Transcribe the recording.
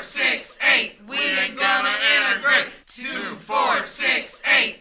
six, eight. We ain't gonna integrate. Two, four, six, eight.